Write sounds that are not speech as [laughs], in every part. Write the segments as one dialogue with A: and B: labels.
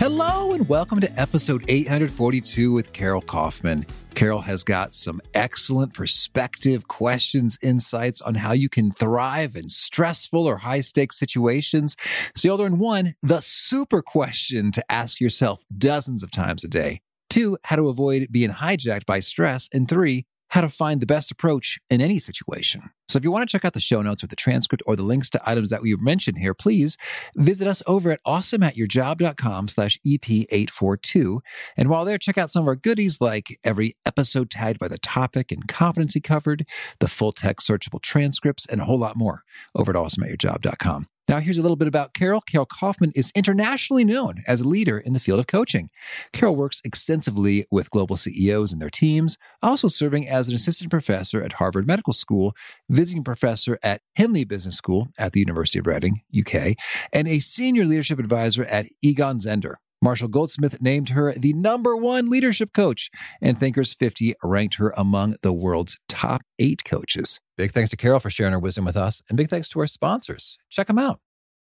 A: Hello, and welcome to episode 842 with Carol Kauffman. Carol has got some excellent perspective, questions, insights on how you can thrive in stressful or high stakes situations. So you'll learn one, the super question to ask yourself dozens of times a day. Two, how to avoid being hijacked by stress. And three, how to find the best approach in any situation. So if you want to check out the show notes with the transcript or the links to items that we mentioned here, please visit us over at awesomeatyourjob.com slash EP842. And while there, check out some of our goodies like every episode tagged by the topic and competency covered, the full text searchable transcripts, and a whole lot more over at awesomeatyourjob.com. Now, here's a little bit about Carol. Carol Kauffman is internationally known as a leader in the field of coaching. Carol works extensively with global CEOs and their teams, also serving as an assistant professor at Harvard Medical School, visiting professor at Henley Business School at the University of Reading, UK, and a senior leadership advisor at Egon Zehnder. Marshall Goldsmith named her the number one leadership coach, and Thinkers 50 ranked her among the world's top eight coaches. Big thanks to Carol for sharing her wisdom with us, and big thanks to our sponsors. Check them out.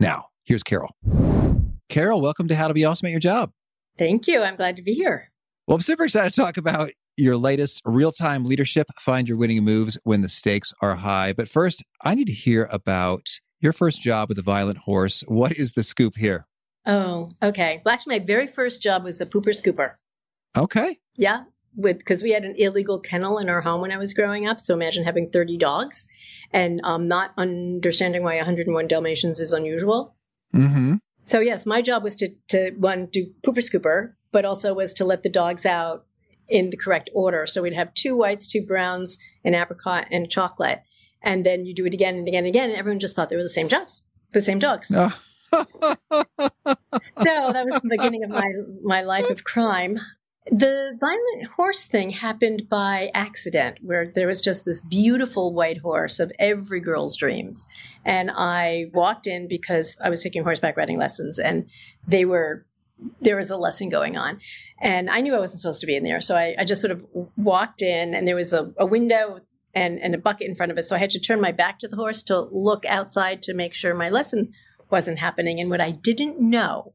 A: Now, here's Carol. Carol, welcome to How to Be Awesome at Your Job.
B: Thank you. I'm glad to be here.
A: Well, I'm super excited to talk about your latest real time leadership. Find your winning moves when the stakes are high. But first, I need to hear about your first job with a violent horse. What is the scoop here?
B: Oh, okay. Well, actually, my very first job was a pooper scooper.
A: Okay.
B: Yeah, with because we had an illegal kennel in our home when I was growing up. So imagine having 30 dogs and um, not understanding why 101 Dalmatians is unusual.
A: Mm-hmm.
B: So yes, my job was to to one do pooper scooper, but also was to let the dogs out in the correct order. So we'd have two whites, two browns, an apricot, and a chocolate, and then you do it again and again and again, and everyone just thought they were the same jobs, the same dogs.
A: Oh. [laughs]
B: so that was the beginning of my my life of crime. The violent horse thing happened by accident, where there was just this beautiful white horse of every girl's dreams. And I walked in because I was taking horseback riding lessons, and they were there was a lesson going on. And I knew I wasn't supposed to be in there. So I, I just sort of walked in, and there was a, a window and, and a bucket in front of it. So I had to turn my back to the horse to look outside to make sure my lesson wasn't happening. And what I didn't know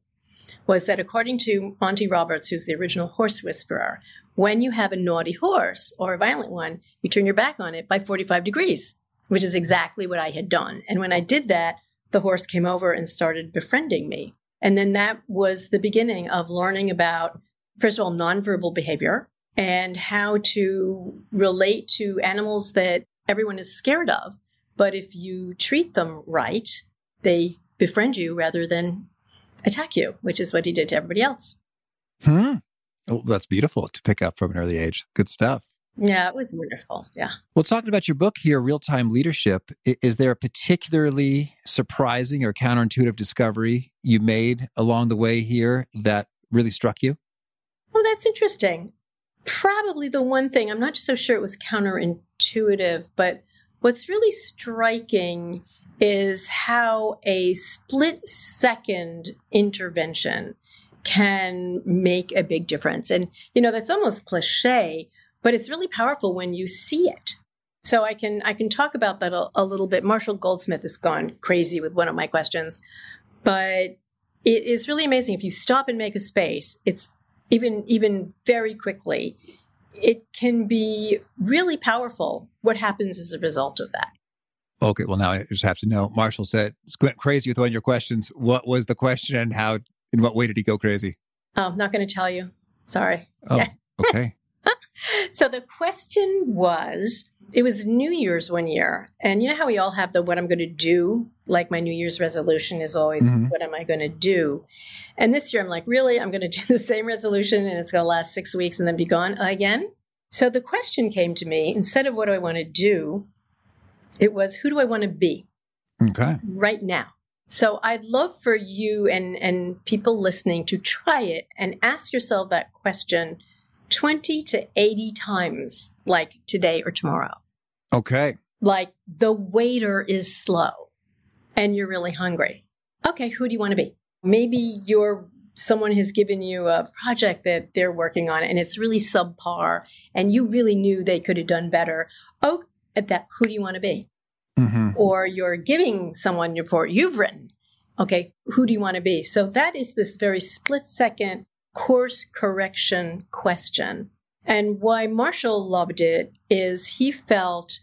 B: was that according to Monty Roberts, who's the original horse whisperer, when you have a naughty horse or a violent one, you turn your back on it by 45 degrees, which is exactly what I had done. And when I did that, the horse came over and started befriending me. And then that was the beginning of learning about, first of all, nonverbal behavior and how to relate to animals that everyone is scared of. But if you treat them right, they befriend you rather than attack you, which is what he did to everybody else.
A: Hmm. Oh, that's beautiful to pick up from an early age. Good stuff.
B: Yeah, it was wonderful. Yeah.
A: Well, talking about your book here, Real Time Leadership, is there a particularly surprising or counterintuitive discovery you made along the way here that really struck you?
B: Well, that's interesting. Probably the one thing, I'm not so sure it was counterintuitive, but what's really striking is how a split second intervention can make a big difference. And, you know, that's almost cliche, but it's really powerful when you see it. So I can I can talk about that a, a little bit. Marshall Goldsmith has gone crazy with one of my questions, but it is really amazing if you stop and make a space. It's even even very quickly. It can be really powerful. What happens as a result of that?
A: Okay, well now I just have to know. Marshall said went crazy with one of your questions. What was the question, and how? In what way did he go crazy?
B: Oh, I'm not going to tell you. Sorry.
A: Oh, yeah. okay. [laughs]
B: so the question was it was New Year's one year. And you know how we all have the what I'm going to do? Like my New Year's resolution is always mm-hmm. what am I going to do? And this year I'm like, really? I'm going [laughs] to do the same resolution and it's going to last six weeks and then be gone again? So the question came to me instead of what do I want to do, it was who do I want to be?
A: Okay.
B: Right now. So I'd love for you and, and people listening to try it and ask yourself that question 20 to 80 times, like today or tomorrow.
A: Okay.
B: Like the waiter is slow and you're really hungry. Okay, who do you want to be? Maybe you're someone has given you a project that they're working on and it's really subpar and you really knew they could have done better. Oh, at that, who do you want to be? Mm-hmm. Or you're giving someone your report you've written. Okay, who do you want to be? So that is this very split second course correction question. And why Marshall loved it is he felt,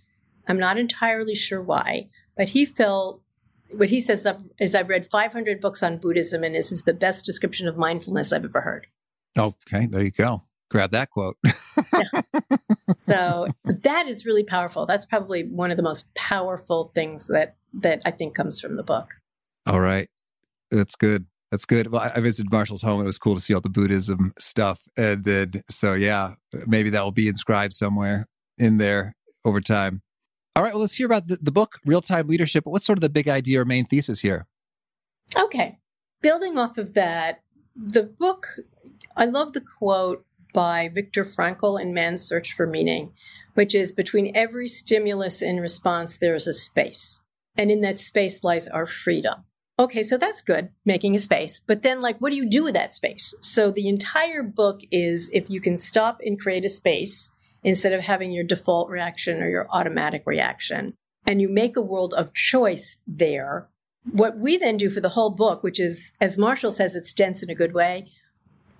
B: I'm not entirely sure why, but he felt what he says is I've read 500 books on Buddhism, and this is the best description of mindfulness I've ever heard.
A: Okay, there you go. Grab that quote.
B: yeah. [laughs] So that is really powerful. That's probably one of the most powerful things that that I think comes from the book.
A: All right, that's good. That's good. Well, I visited Marshall's home. It was cool to see all the Buddhism stuff. And then, so yeah, maybe that will be inscribed somewhere in there over time. All right. Well, let's hear about the, the book, Real Time Leadership. What's sort of the big idea or main thesis here?
B: Okay. Building off of that, the book, I love the quote by Viktor Frankl in Man's Search for Meaning, which is between every stimulus and response, there is a space. And in that space lies our freedom. Okay, so that's good, making a space. But then, like, what do you do with that space? So the entire book is if you can stop and create a space instead of having your default reaction or your automatic reaction, and you make a world of choice there. What we then do for the whole book, which is, as Marshall says, it's dense in a good way,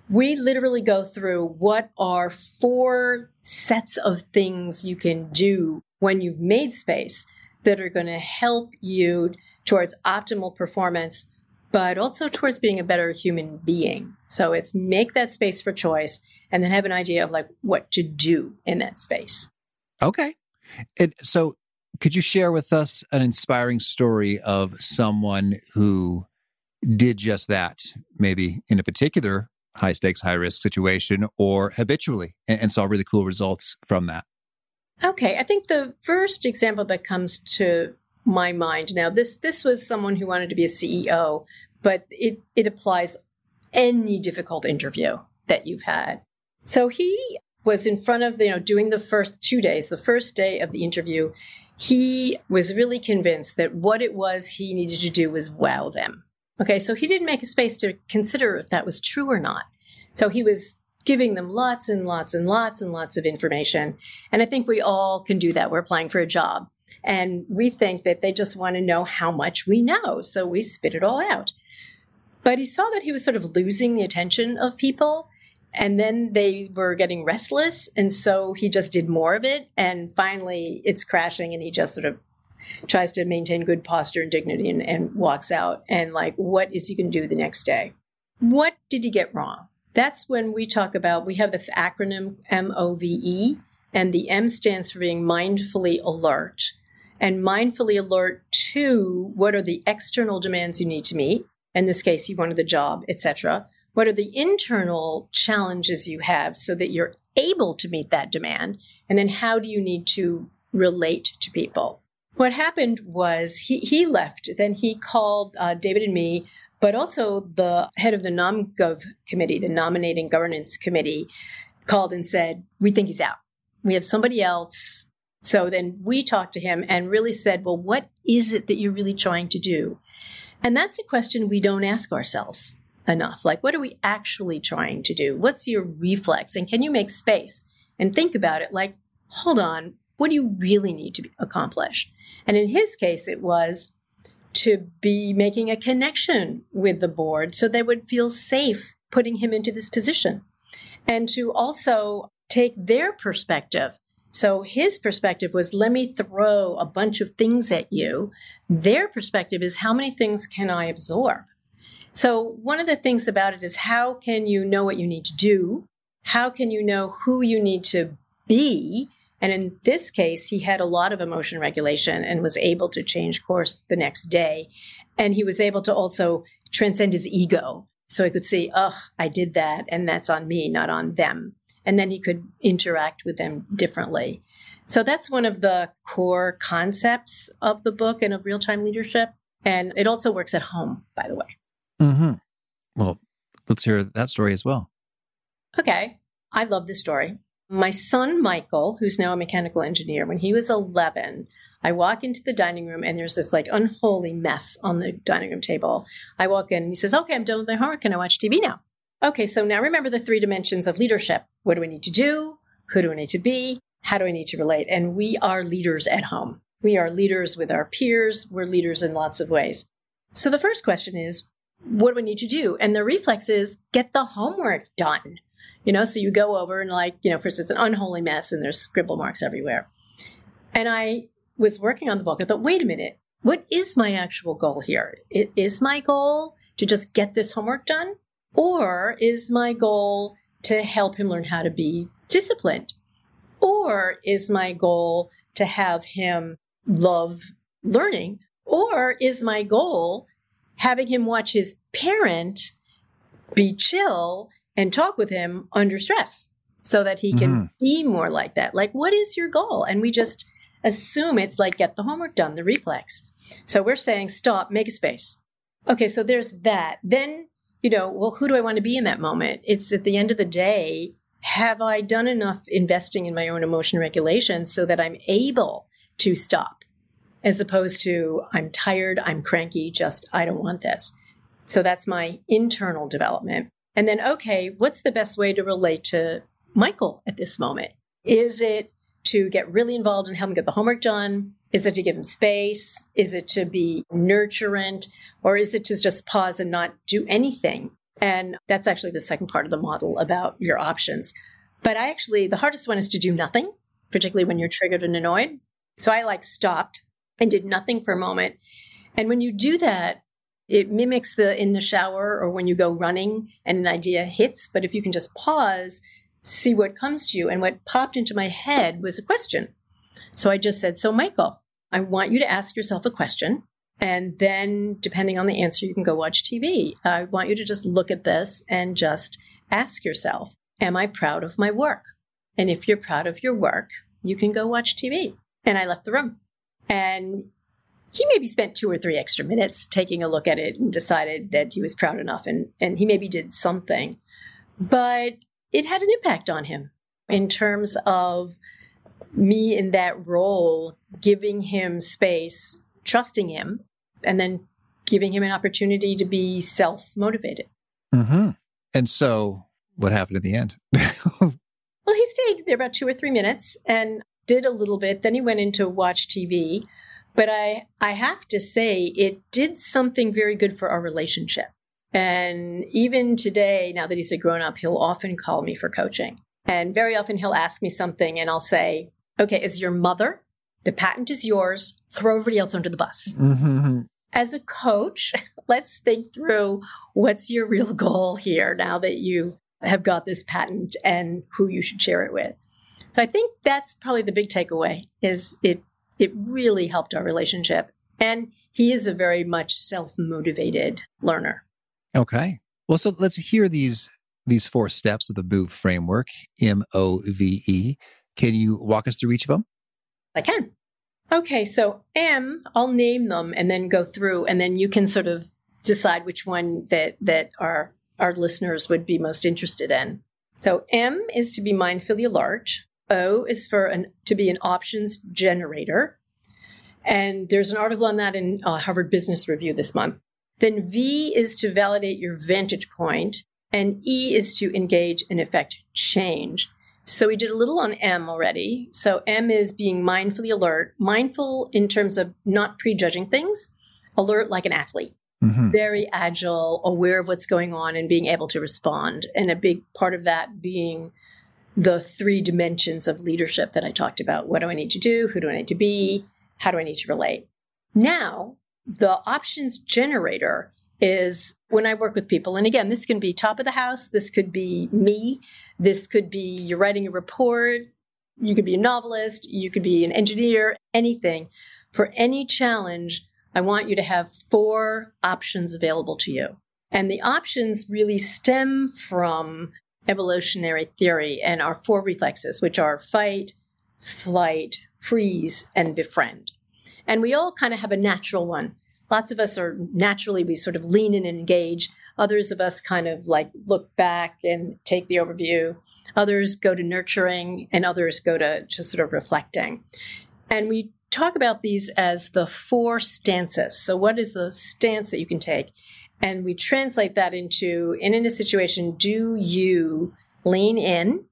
B: we literally go through what are four sets of things you can do when you've made space that are going to help you towards optimal performance, but also towards being a better human being. So it's make that space for choice and then have an idea of like what to do in that space.
A: Okay. So could you share with us an inspiring story of someone who did just that, maybe in a particular high stakes, high risk situation or habitually and, and saw really cool results from that?
B: Okay, I think the first example that comes to my mind now this this was someone who wanted to be a CEO, but it it applies any difficult interview that you've had. So he was in front of you know doing the first two days, the first day of the interview, he was really convinced that what it was he needed to do was wow them. Okay, so he didn't make a space to consider if that was true or not. So he was giving them lots and lots and lots and lots of information. And I think we all can do that. We're applying for a job. And we think that they just want to know how much we know. So we spit it all out. But he saw that he was sort of losing the attention of people. And then they were getting restless. And so he just did more of it. And finally, it's crashing. And he just sort of tries to maintain good posture and dignity and, and walks out. And like, what is he going to do the next day? What did he get wrong? That's when we talk about, we have this acronym MOVE, and the M stands for being mindfully alert. And mindfully alert to what are the external demands you need to meet. In this case, you wanted the job, etc. What are the internal challenges you have so that you're able to meet that demand? And then how do you need to relate to people? What happened was he, he left. Then he called uh, David and me but also the head of the NomGov committee, the nominating governance committee, called and said, We think he's out. We have somebody else. So then we talked to him and really said, Well, what is it that you're really trying to do? And that's a question we don't ask ourselves enough. Like, what are we actually trying to do? What's your reflex? And can you make space and think about it like, hold on, what do you really need to accomplish? And in his case, it was to be making a connection with the board so they would feel safe putting him into this position and to also take their perspective. So his perspective was, let me throw a bunch of things at you. Their perspective is, how many things can I absorb? So one of the things about it is, how can you know what you need to do? How can you know who you need to be? And in this case, he had a lot of emotion regulation and was able to change course the next day. And he was able to also transcend his ego. So he could see, oh, I did that, and that's on me, not on them. And then he could interact with them differently. So that's one of the core concepts of the book and of real time leadership. And it also works at home, by the way.
A: Mm-hmm. Well, let's hear that story as well.
B: Okay. I love this story. My son, Michael, who's now a mechanical engineer, when he was 11, I walk into the dining room and there's this like unholy mess on the dining room table. I walk in and he says, Okay, I'm done with my homework. Can I watch TV now? Okay, so now remember the three dimensions of leadership. What do we need to do? Who do we need to be? How do we need to relate? And we are leaders at home. We are leaders with our peers. We're leaders in lots of ways. So the first question is, what do we need to do? And the reflex is get the homework done. You know, so you go over and like, you know, first it's an unholy mess and there's scribble marks everywhere. And I was working on the book. I thought, wait a minute, what is my actual goal here? It is my goal to just get this homework done? Or is my goal to help him learn how to be disciplined? Or is my goal to have him love learning? Or is my goal having him watch his parent be chill and talk with him under stress so that he can mm-hmm. be more like that. Like, what is your goal? And we just assume it's like, get the homework done, the reflex. So we're saying, stop, make a space. Okay, so there's that. Then, you know, well, who do I want to be in that moment? It's at the end of the day, have I done enough investing in my own emotion regulation so that I'm able to stop as opposed to I'm tired, I'm cranky, just I don't want this. So that's my internal development. And then, okay, what's the best way to relate to Michael at this moment? Is it to get really involved and help him get the homework done? Is it to give him space? Is it to be nurturant? Or is it to just pause and not do anything? And that's actually the second part of the model about your options. But I actually, the hardest one is to do nothing, particularly when you're triggered and annoyed. So I like stopped and did nothing for a moment. And when you do that, it mimics the in the shower or when you go running and an idea hits. But if you can just pause, see what comes to you. And what popped into my head was a question. So I just said, So, Michael, I want you to ask yourself a question. And then, depending on the answer, you can go watch TV. I want you to just look at this and just ask yourself, Am I proud of my work? And if you're proud of your work, you can go watch TV. And I left the room. And he maybe spent two or three extra minutes taking a look at it and decided that he was proud enough and, and he maybe did something. But it had an impact on him in terms of me in that role, giving him space, trusting him, and then giving him an opportunity to be self motivated.
A: Mm-hmm. And so, what happened at the end? [laughs]
B: well, he stayed there about two or three minutes and did a little bit. Then he went in to watch TV. But I, I have to say, it did something very good for our relationship. And even today, now that he's a grown up, he'll often call me for coaching. And very often he'll ask me something and I'll say, okay, is your mother? The patent is yours. Throw everybody else under the bus. Mm-hmm. As a coach, [laughs] let's think through what's your real goal here now that you have got this patent and who you should share it with. So I think that's probably the big takeaway is it it really helped our relationship. And he is a very much self motivated learner.
A: Okay. Well, so let's hear these these four steps of the MOVE framework, M O V E. Can you walk us through each of them?
B: I can. Okay, so M, I'll name them and then go through, and then you can sort of decide which one that that our our listeners would be most interested in. So M is to be mindfully alert. O is for an, to be an options generator. And there's an article on that in uh, Harvard Business Review this month. Then V is to validate your vantage point, and E is to engage and effect change. So we did a little on M already. So M is being mindfully alert, mindful in terms of not prejudging things, alert like an athlete. Mm-hmm. Very agile, aware of what's going on, and being able to respond. And a big part of that being the three dimensions of leadership that I talked about. What do I need to do? Who do I need to be? How do I need to relate? Now, the options generator is when I work with people. And again, this can be top of the house, this could be me, this could be you're writing a report, you could be a novelist, you could be an engineer, anything. For any challenge, I want you to have four options available to you. And the options really stem from evolutionary theory and our four reflexes, which are fight, flight, freeze, and befriend. And we all kind of have a natural one. Lots of us are naturally, we sort of lean in and engage. Others of us kind of like look back and take the overview. Others go to nurturing, and others go to just sort of reflecting. And we talk about these as the four stances. So, what is the stance that you can take? And we translate that into in, a situation, do you lean in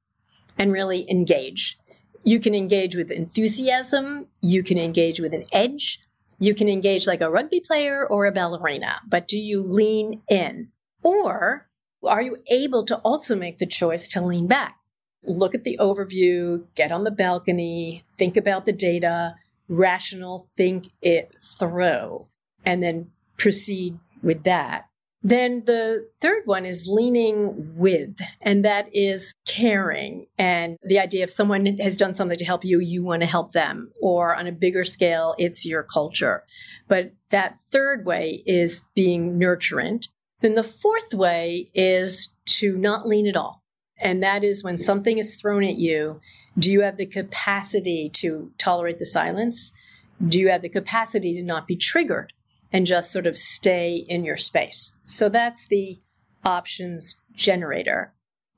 B: and really engage? You can engage with enthusiasm, you can engage with an edge, you can engage like a rugby player or a ballerina, but do you lean in? Or are you able to also make the choice to lean back? Look at the overview, get on the balcony, think about the data, rational, think it through, and then proceed with that. Then the third one is leaning with, and that is caring. And the idea if someone has done something to help you, you want to help them. Or on a bigger scale, it's your culture. But that third way is being nurturant. Then the fourth way is to not lean at all. And that is when something is thrown at you, do you have the capacity to tolerate the silence? Do you have the capacity to not be triggered and just sort of stay in your space? So that's the options generator.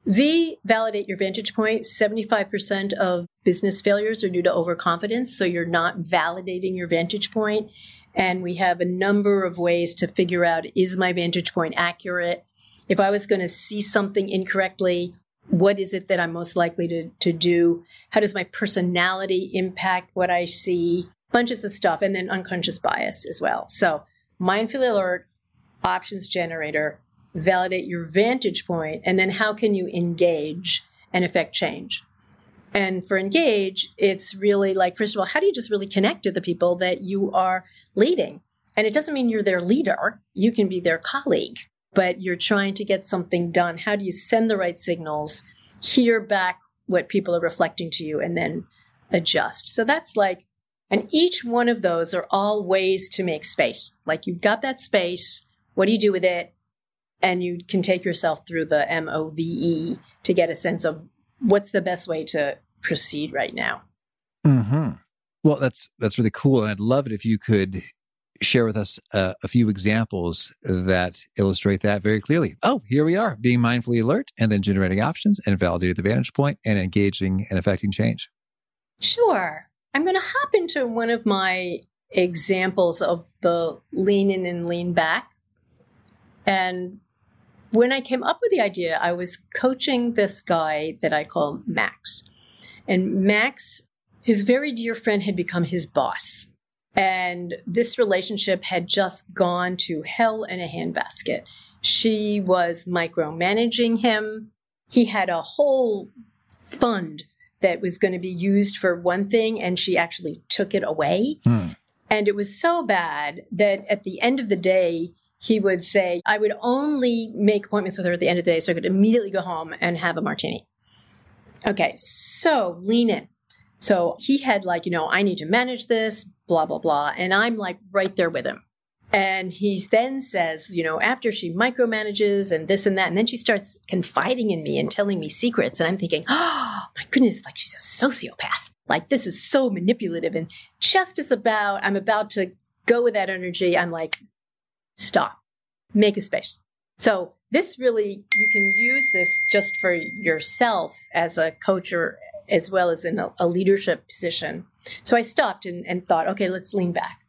B: V, validate your vantage point. 75% of business failures are due to overconfidence. So you're not validating your vantage point. And we have a number of ways to figure out is my vantage point accurate? If I was going to see something incorrectly, what is it that I'm most likely to, to do? How does my personality impact what I see? Bunches of stuff, and then unconscious bias as well. So, mindfully alert, options generator, validate your vantage point, and then how can you engage and affect change? And for engage, it's really like, first of all, how do you just really connect to the people that you are leading? And it doesn't mean you're their leader, you can be their colleague but you're trying to get something done. How do you send the right signals, hear back what people are reflecting to you, and then adjust? So that's like, and each one of those are all ways to make space. Like you've got that space, what do you do with it? And you can take yourself through the MOVE to get a sense of what's the best way to proceed right now.
A: Mm-hmm. Well, that's that's really cool, and I'd love it if you could share with us uh, a few examples that illustrate that very clearly. Oh, here we are being mindfully alert and then generating options and validating the vantage point and engaging and affecting change.
B: Sure. I'm going to hop into one of my examples of the lean in and lean back. And when I came up with the idea, I was coaching this guy that I call Max. And Max, his very dear friend, had become his boss. And this relationship had just gone to hell in a handbasket. She was micromanaging him. He had a whole fund that was going to be used for one thing, and she actually took it away. Hmm. And it was so bad that at the end of the day, he would say, I would only make appointments with her at the end of the day so I could immediately go home and have a martini. Okay, so lean in. So he had like, you know, I need to manage this, blah, blah, blah. And I'm like right there with him. And he then says, you know, after she micromanages and this and that, and then she starts confiding in me and telling me secrets. And I'm thinking, [gasps] oh my goodness, like she's a sociopath. Like this is so manipulative. And just as about, I'm about to go with that energy, I'm like, stop, make a space. So this really, you can use this just for yourself as a coach or as well as in a, a leadership position. So I stopped and, and thought, okay, let's lean back.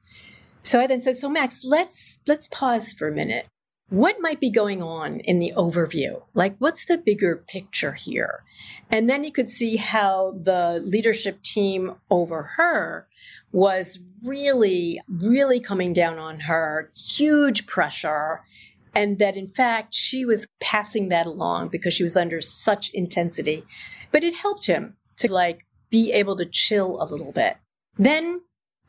B: So I then said, so Max, let's let's pause for a minute. what might be going on in the overview? Like, what's the bigger picture here? And then you could see how the leadership team over her was really, really coming down on her, huge pressure. And that in fact, she was passing that along because she was under such intensity. But it helped him to like be able to chill a little bit. Then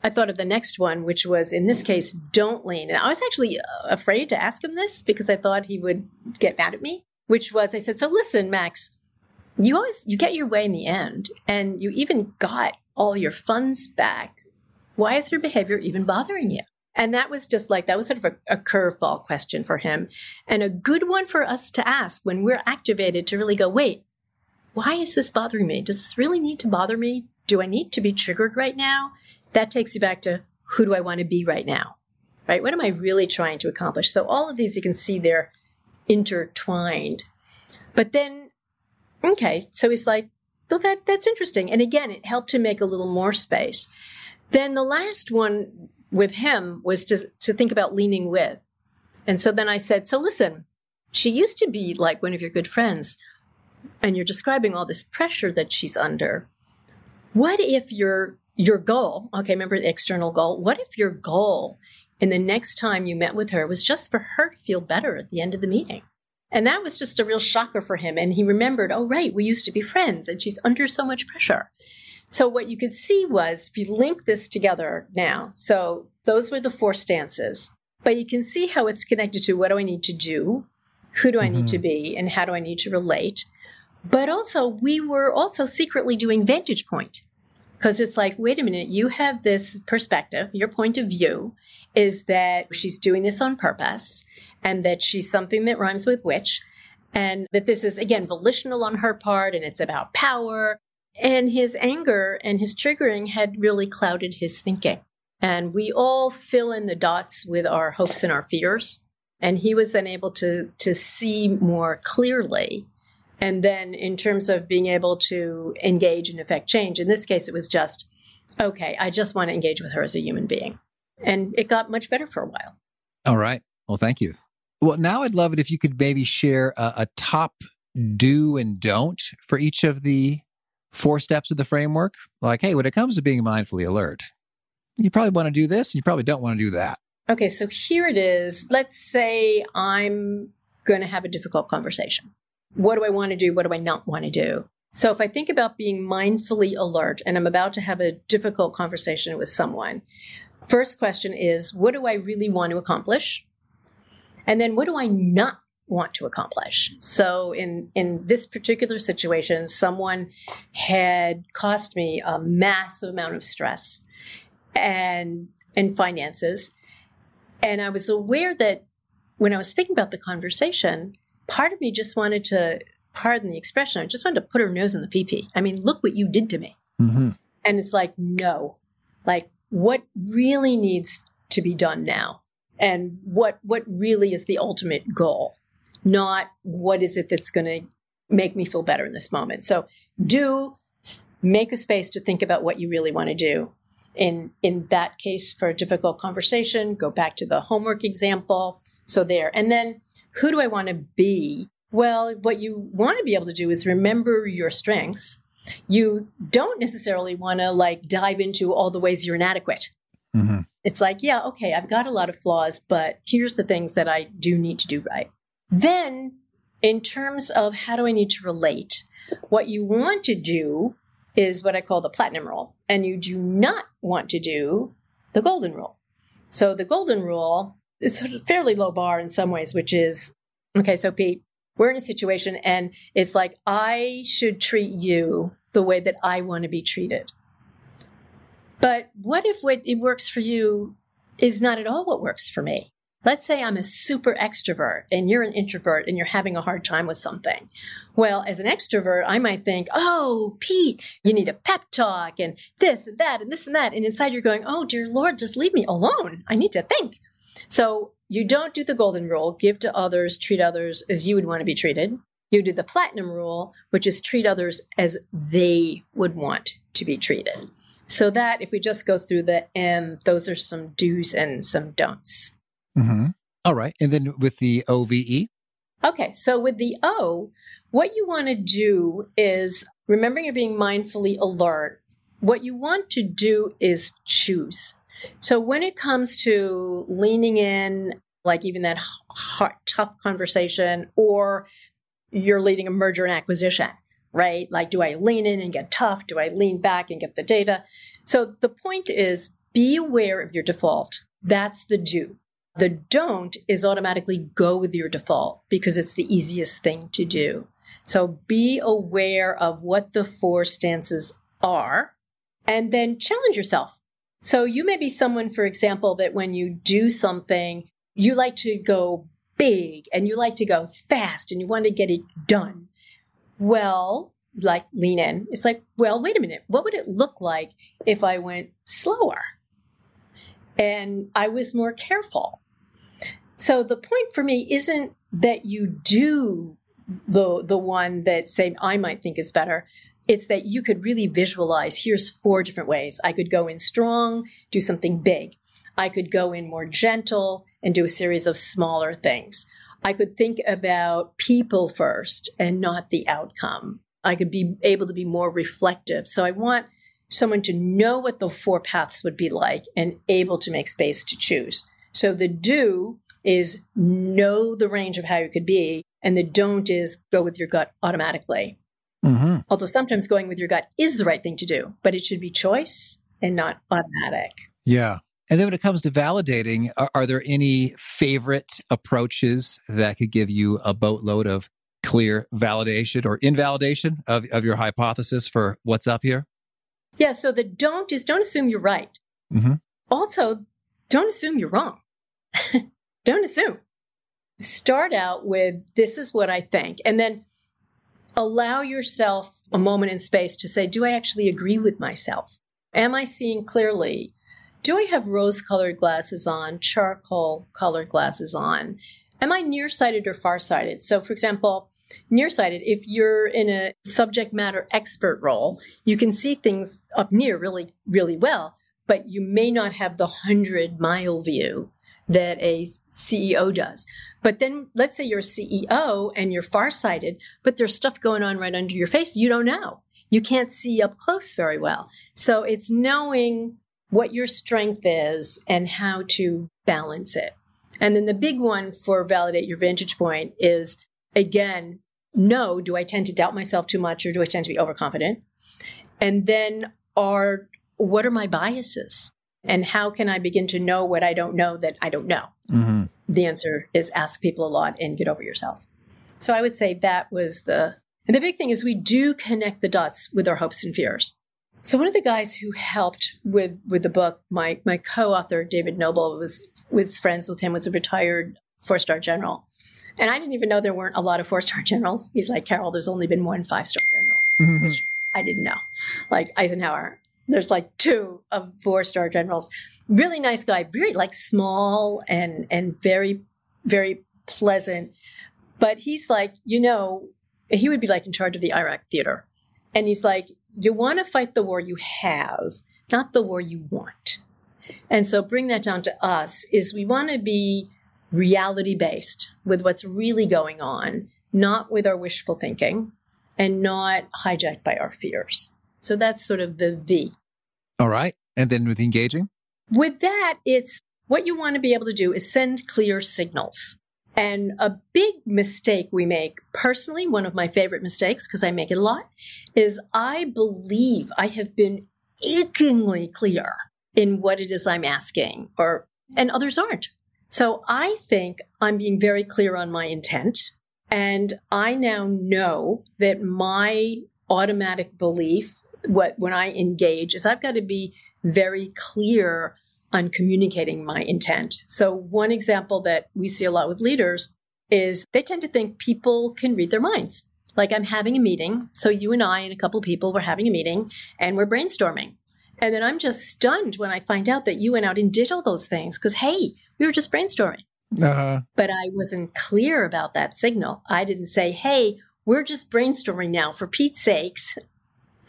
B: I thought of the next one, which was in this case, don't lean. And I was actually uh, afraid to ask him this because I thought he would get mad at me, which was I said, So listen, Max, you always you get your way in the end and you even got all your funds back. Why is your behavior even bothering you? And that was just like, that was sort of a, a curveball question for him and a good one for us to ask when we're activated to really go, wait, why is this bothering me? Does this really need to bother me? Do I need to be triggered right now? That takes you back to who do I want to be right now? Right? What am I really trying to accomplish? So all of these you can see they're intertwined. But then, okay, so he's like, well, that that's interesting. And again, it helped him make a little more space. Then the last one with him was to, to think about leaning with. And so then I said, so listen, she used to be like one of your good friends, and you're describing all this pressure that she's under. What if you're your goal, okay, remember the external goal. What if your goal in the next time you met with her was just for her to feel better at the end of the meeting? And that was just a real shocker for him. And he remembered, oh, right, we used to be friends and she's under so much pressure. So, what you could see was if you link this together now, so those were the four stances, but you can see how it's connected to what do I need to do? Who do I mm-hmm. need to mm-hmm. be? And how do I need to relate? But also, we were also secretly doing vantage point. Because it's like, wait a minute, you have this perspective, your point of view is that she's doing this on purpose and that she's something that rhymes with witch. And that this is, again, volitional on her part and it's about power. And his anger and his triggering had really clouded his thinking. And we all fill in the dots with our hopes and our fears. And he was then able to, to see more clearly and then in terms of being able to engage and affect change, in this case, it was just, okay, I just want to engage with her as a human being. And it got much better for a while.
A: All right. Well, thank you. Well, now I'd love it if you could maybe share a, a top do and don't for each of the four steps of the framework. Like, hey, when it comes to being mindfully alert, you probably want to do this and you probably don't want to do that.
B: Okay, so here it is. Let's say I'm going to have a difficult conversation what do I want to do? What do I not want to do? So if I think about being mindfully alert and I'm about to have a difficult conversation with someone, first question is what do I really want to accomplish? And then what do I not want to accomplish? So in in this particular situation, someone had cost me a massive amount of stress and and finances. And I was aware that when I was thinking about the conversation, part of me just wanted to, pardon the expression, I just wanted to put her nose in the pee pee. I mean, look what you did to me. Mm-hmm. And it's like, no, like what really needs to be done now? And what, what really is the ultimate goal? Not what is it that's going to make me feel better in this moment. So do make a space to think about what you really want to do. In in that case, for a difficult conversation, go back to the homework example. So there, and then who do I want to be? Well, what you want to be able to do is remember your strengths. You don't necessarily want to like dive into all the ways you're inadequate. Mm-hmm. It's like, yeah, okay, I've got a lot of flaws, but here's the things that I do need to do right. Then, in terms of how do I need to relate, what you want to do is what I call the platinum rule, and you do not want to do the golden rule. So, the golden rule it's of fairly low bar in some ways, which is okay, so Pete, we're in a situation and it's like, I should treat you the way that I want to be treated. But what if what it works for you is not at all what works for me? Let's say I'm a super extrovert and you're an introvert and you're having a hard time with something. Well, as an extrovert, I might think, oh, Pete, you need a pep talk and this and that and this and that. And inside you're going, oh, dear Lord, just leave me alone. I need to think. So you don't do the golden rule, give to others, treat others as you would want to be treated. You do the platinum rule, which is treat others as they would want to be treated. So that if we just go through the M, those are some do's and some don'ts.
A: Mm-hmm. All right. And then with the OVE?
B: Okay. So with the O, what you want to do is remembering you're being mindfully alert. What you want to do is choose. So when it comes to leaning in, like even that hard, tough conversation, or you're leading a merger and acquisition, right? Like, do I lean in and get tough? Do I lean back and get the data? So the point is be aware of your default. That's the do. The don't is automatically go with your default because it's the easiest thing to do. So be aware of what the four stances are and then challenge yourself. So you may be someone, for example, that when you do something, you like to go big and you like to go fast and you want to get it done. Well, like lean in. It's like, well, wait a minute. What would it look like if I went slower and I was more careful? So the point for me isn't that you do the the one that say I might think is better. It's that you could really visualize here's four different ways. I could go in strong, do something big. I could go in more gentle and do a series of smaller things. I could think about people first and not the outcome. I could be able to be more reflective. So I want someone to know what the four paths would be like and able to make space to choose. So the do is know the range of how you could be, and the don't is go with your gut automatically. Mm-hmm. Although sometimes going with your gut is the right thing to do, but it should be choice and not automatic.
A: Yeah. And then when it comes to validating, are, are, there any favorite approaches that could give you a boatload of clear validation or invalidation of, of your hypothesis for what's up here?
B: Yeah. So the don't is don't assume you're right. Mm-hmm. Also, don't assume you're wrong. [laughs] don't assume. Start out with this is what I think. And then allow yourself a moment in space to say, do I actually agree with myself? Am I seeing clearly? Do I have rose colored glasses on, charcoal colored glasses on? Am I nearsighted or farsighted? So, for example, nearsighted, if you're in a subject matter expert role, you can see things up near really, really well, but you may not have the 100 mile view that a CEO does. But then let's say you're a CEO and you're farsighted, but there's stuff going on right under your face you don't know. You can't see up close very well. So it's knowing what your strength is and how to balance it. And then the big one for validate your vantage point is again, no, do I tend to doubt myself too much or do I tend to be overconfident? And then are what are my biases? And how can I begin to know what I don't know that I don't know? Mm-hmm. The answer is ask people a lot and get over yourself. So I would say that was the and the big thing is we do connect the dots with our hopes and fears. So one of the guys who helped with with the book, my my co-author David Noble was was friends with him, was a retired four star general. And I didn't even know there weren't a lot of four star generals. He's like, Carol, there's only been one five star general, mm-hmm. which I didn't know. Like Eisenhower there's like two of four star generals. Really nice guy, very like small and and very very pleasant. But he's like, you know, he would be like in charge of the Iraq theater. And he's like, you want to fight the war you have, not the war you want. And so bring that down to us is we want to be reality based with what's really going on, not with our wishful thinking and not hijacked by our fears. So that's sort of the V.
A: All right. And then with engaging?
B: With that, it's what you want to be able to do is send clear signals. And a big mistake we make, personally, one of my favorite mistakes, because I make it a lot, is I believe I have been achingly clear in what it is I'm asking, or and others aren't. So I think I'm being very clear on my intent. And I now know that my automatic belief what when I engage is I've got to be very clear on communicating my intent. So one example that we see a lot with leaders is they tend to think people can read their minds. Like I'm having a meeting, so you and I and a couple people were having a meeting and we're brainstorming. And then I'm just stunned when I find out that you went out and did all those things because hey, we were just brainstorming. Uh-huh. But I wasn't clear about that signal. I didn't say, "Hey, we're just brainstorming now for Pete's sakes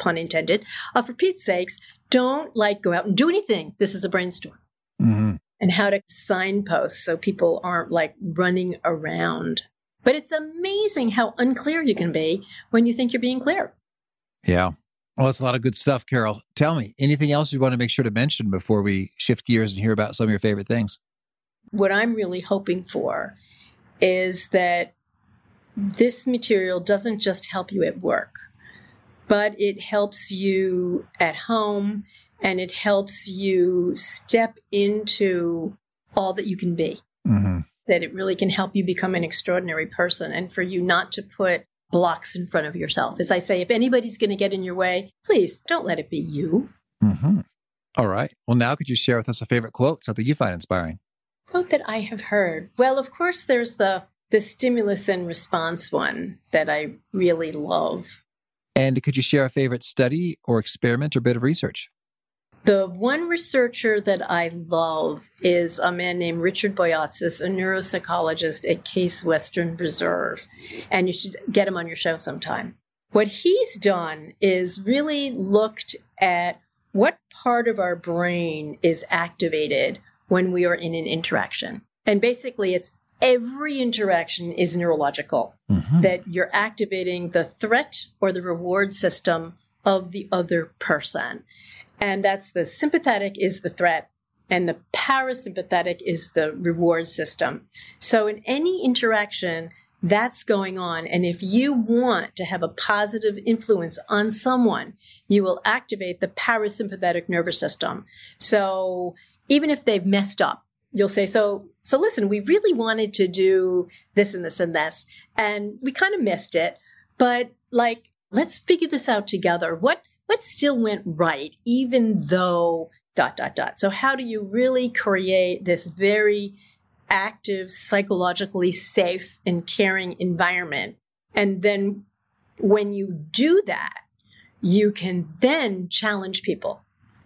B: pun intended, uh, for Pete's sakes, don't like go out and do anything. This is a brainstorm. Mm-hmm. and how to signpost so people aren't like running around. But it's amazing how unclear you can be when you think you're being clear.
A: Yeah. Well, it's a lot of good stuff, Carol. Tell me, anything else you want to make sure to mention before we shift gears and hear about some of your favorite things?
B: What I'm really hoping for is that this material doesn't just help you at work, but it helps you at home and it helps you step into all that you can be. Mm-hmm. That it really can help you become an extraordinary person and for you not to put blocks in front of yourself. As I say, if anybody's going to get in your way, please don't let it be you.
A: Mm-hmm. All right. Well, now could you share with us a favorite quote, something you find inspiring?
B: Quote that I have heard. Well, of course, there's the the stimulus and response one that I really love.
A: And could you share a favorite study or experiment or bit of research?
B: The one researcher that I love is a man named Richard Boyatzis, a neuropsychologist at Case Western Reserve. And you should get him on your show sometime. What he's done is really looked at what part of our brain is activated when we are in an interaction. And basically, it's every interaction is neurological, mm-hmm. that you're activating the threat or the reward system of the other person. And that's the sympathetic is the threat, and the parasympathetic is the reward system. So in any interaction, that's going on. And if you want to have a positive influence on someone, you will activate the parasympathetic nervous system. So even if they've messed up, you'll say, so, so listen, we really wanted to do this and this and this, and we kind of missed it, but like, let's figure this out together. What, what still went right, even though dot, dot, dot. So, how do you really create this very active, psychologically safe, and caring environment? And then when you do that, you can then challenge people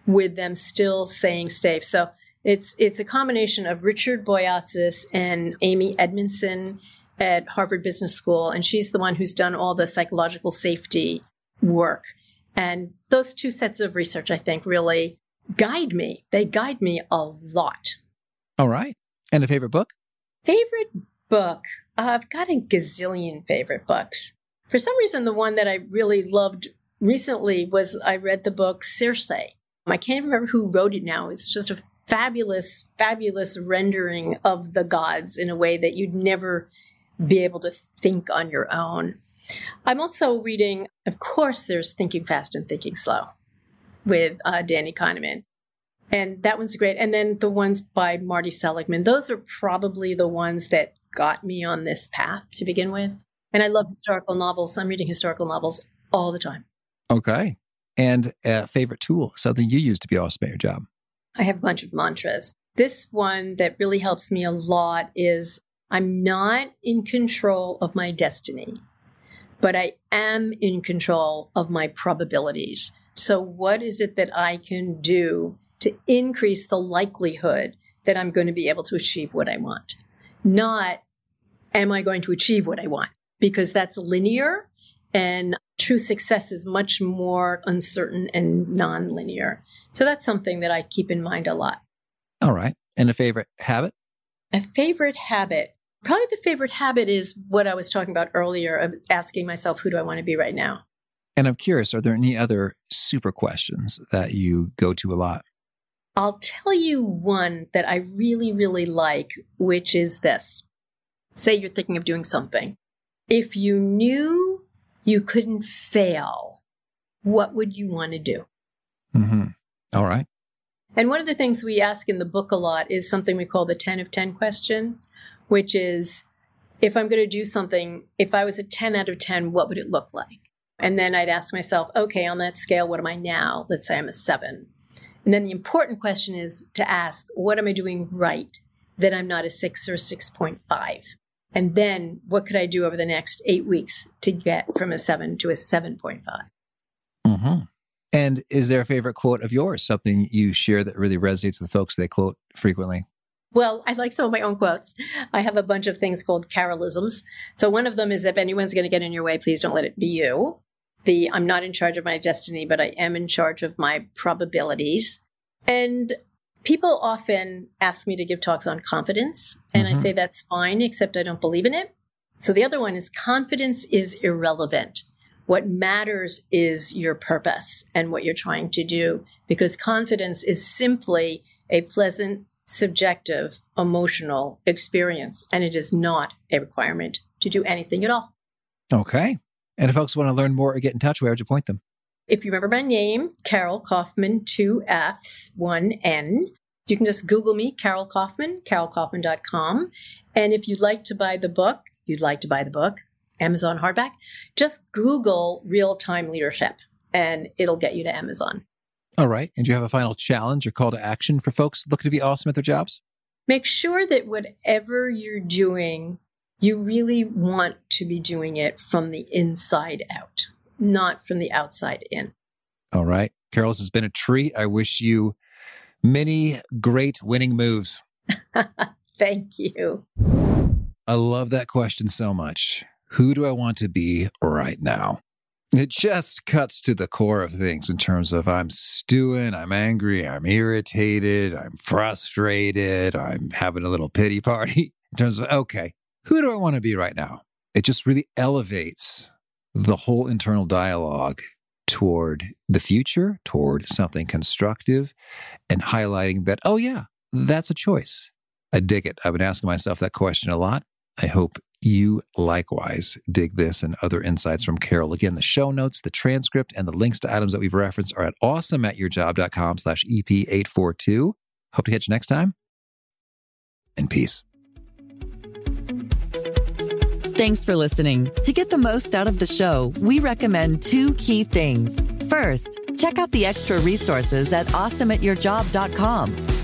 B: with them still saying safe. So it's it's a combination of Richard Boyatzis and Amy Edmondson at Harvard Business School, and she's the one who's done all the psychological safety work. And those two sets of research, I think, really guide me. They guide me a lot.
A: All right. And a favorite book?
B: Favorite book? Uh, I've got a gazillion favorite books. For some reason, the one that I really loved recently was I read the book Circe. I can't remember who wrote it now. It's just a fabulous, fabulous rendering of the gods in a way that you'd never be able to think on your own. I'm also reading, of course, there's Thinking Fast and Thinking Slow with uh, Danny Kahneman. And that one's great. And then the ones by Marty Seligman, those are probably the ones that got me on this path to begin with. And I love historical novels. I'm reading historical novels all the time.
A: Okay. And a favorite tool, something you use to be awesome at your job?
B: I have a bunch of mantras. This one that really helps me a lot is I'm not in control of my destiny but I am in control of my probabilities. So, what is it that I can do to increase the likelihood that I'm going to be able to achieve what I want? Not, am I going to achieve what I want? Because that's linear and true success is much more uncertain and non-linear. So that's something that I keep in mind a lot.
A: All right. And a favorite habit?
B: A favorite habit. Probably the favorite habit is what I was talking about earlier of asking myself, who do I want to be right now?
A: And I'm curious, are there any other super questions that you go to a lot?
B: I'll tell you one that I really, really like, which is this. Say you're thinking of doing something. If you knew you couldn't fail, what would you want to do?
A: Mm-hmm. All right.
B: And one of the things we ask in the book a lot is something we call the 10 of 10 question which is if I'm going to do something, if I was a 10 out of 10, what would it look like? And then I'd ask myself, okay, on that scale, what am I now? Let's say I'm a seven. And then the important question is to ask, what am I doing right that I'm not a six or 6.5? And then what could I do over the next eight weeks to get from a seven to a 7.5?
A: Mm-hmm. And is there a favorite quote of yours, something you share that really resonates with folks they quote frequently?
B: Well, I like some of my own quotes. I have a bunch of things called Carolisms. So one of them is if anyone's going to get in your way, please don't let it be you. The I'm not in charge of my destiny, but I am in charge of my probabilities. And People often ask me to give talks on confidence, and mm-hmm. I say that's fine, except I don't believe in it. So the other one is confidence is irrelevant. What matters is your purpose and what you're trying to do, because confidence is simply a pleasant, subjective, emotional experience, and it is not a requirement to do anything at all.
A: Okay. And if folks want to learn more or get in touch, where would you point them?
B: If you remember my name, Carol Kauffman, two F's, one N, you can just Google me, Carol Kauffman, carolkauffman.com. And if you'd like to buy the book, you'd like to buy the book, Amazon hardback, just Google real time leadership and it'll get you to Amazon.
A: All right. And do you have a final challenge or call to action for folks looking to be awesome at their jobs?
B: Make sure that whatever you're doing, you really want to be doing it from the inside out, not from the outside in.
A: All right. Carol, this has been a treat. I wish you many great winning moves. [laughs]
B: Thank you.
A: I love that question so much. Who do I want to be right now? It just cuts to the core of things in terms of I'm stewing, I'm angry, I'm irritated, I'm frustrated, I'm having a little pity party. [laughs] In terms of, okay, who do I want to be right now? It just really elevates the whole internal dialogue toward the future, toward something constructive, and highlighting that, oh, yeah, that's a choice. I dig it. I've been asking myself that question a lot. I hope you likewise dig this and other insights from Carol. Again, the show notes, the transcript, and the links to items that we've referenced are at awesomeatyourjob.com slash EP842. Hope to catch you next time. And peace.
C: Thanks for listening. To get the most out of the show, we recommend two key things. First, check out the extra resources at awesomeatyourjob.com.